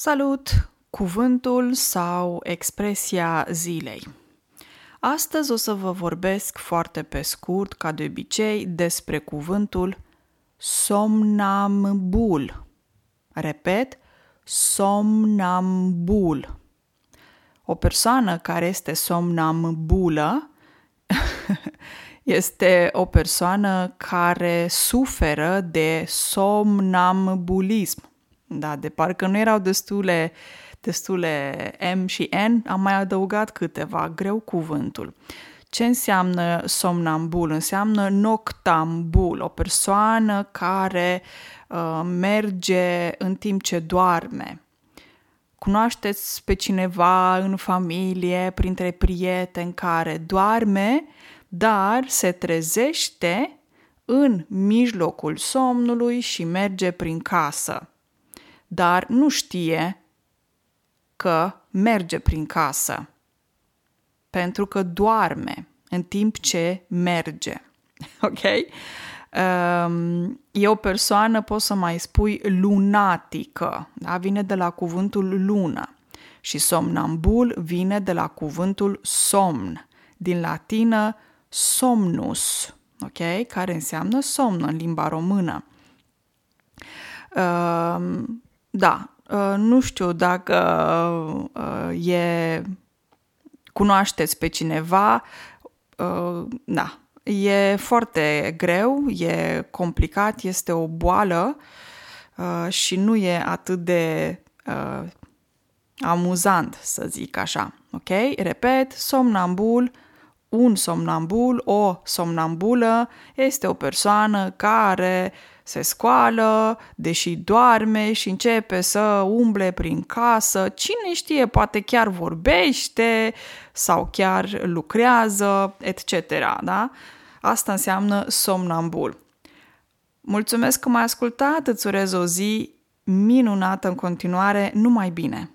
Salut! Cuvântul sau expresia zilei. Astăzi o să vă vorbesc foarte pe scurt, ca de obicei, despre cuvântul somnambul. Repet, somnambul. O persoană care este somnambulă este o persoană care suferă de somnambulism da, de parcă nu erau destule, destule M și N, am mai adăugat câteva, greu cuvântul. Ce înseamnă somnambul? Înseamnă noctambul, o persoană care uh, merge în timp ce doarme. Cunoașteți pe cineva în familie, printre prieteni care doarme, dar se trezește în mijlocul somnului și merge prin casă dar nu știe că merge prin casă, pentru că doarme în timp ce merge. Ok? Um, e o persoană, poți să mai spui, lunatică. Da? Vine de la cuvântul lună. Și somnambul vine de la cuvântul somn, din latină somnus, ok? Care înseamnă somn în limba română. Um, da, uh, nu știu dacă uh, e cunoașteți pe cineva, uh, da, e foarte greu, e complicat, este o boală și nu e atât de amuzant, să zic așa. Ok? Repet, somnambul, un somnambul, o somnambulă este o persoană care se scoală, deși doarme și începe să umble prin casă. Cine știe, poate chiar vorbește sau chiar lucrează, etc. Da? Asta înseamnă somnambul. Mulțumesc că m-ai ascultat, îți urez o zi minunată în continuare, numai bine!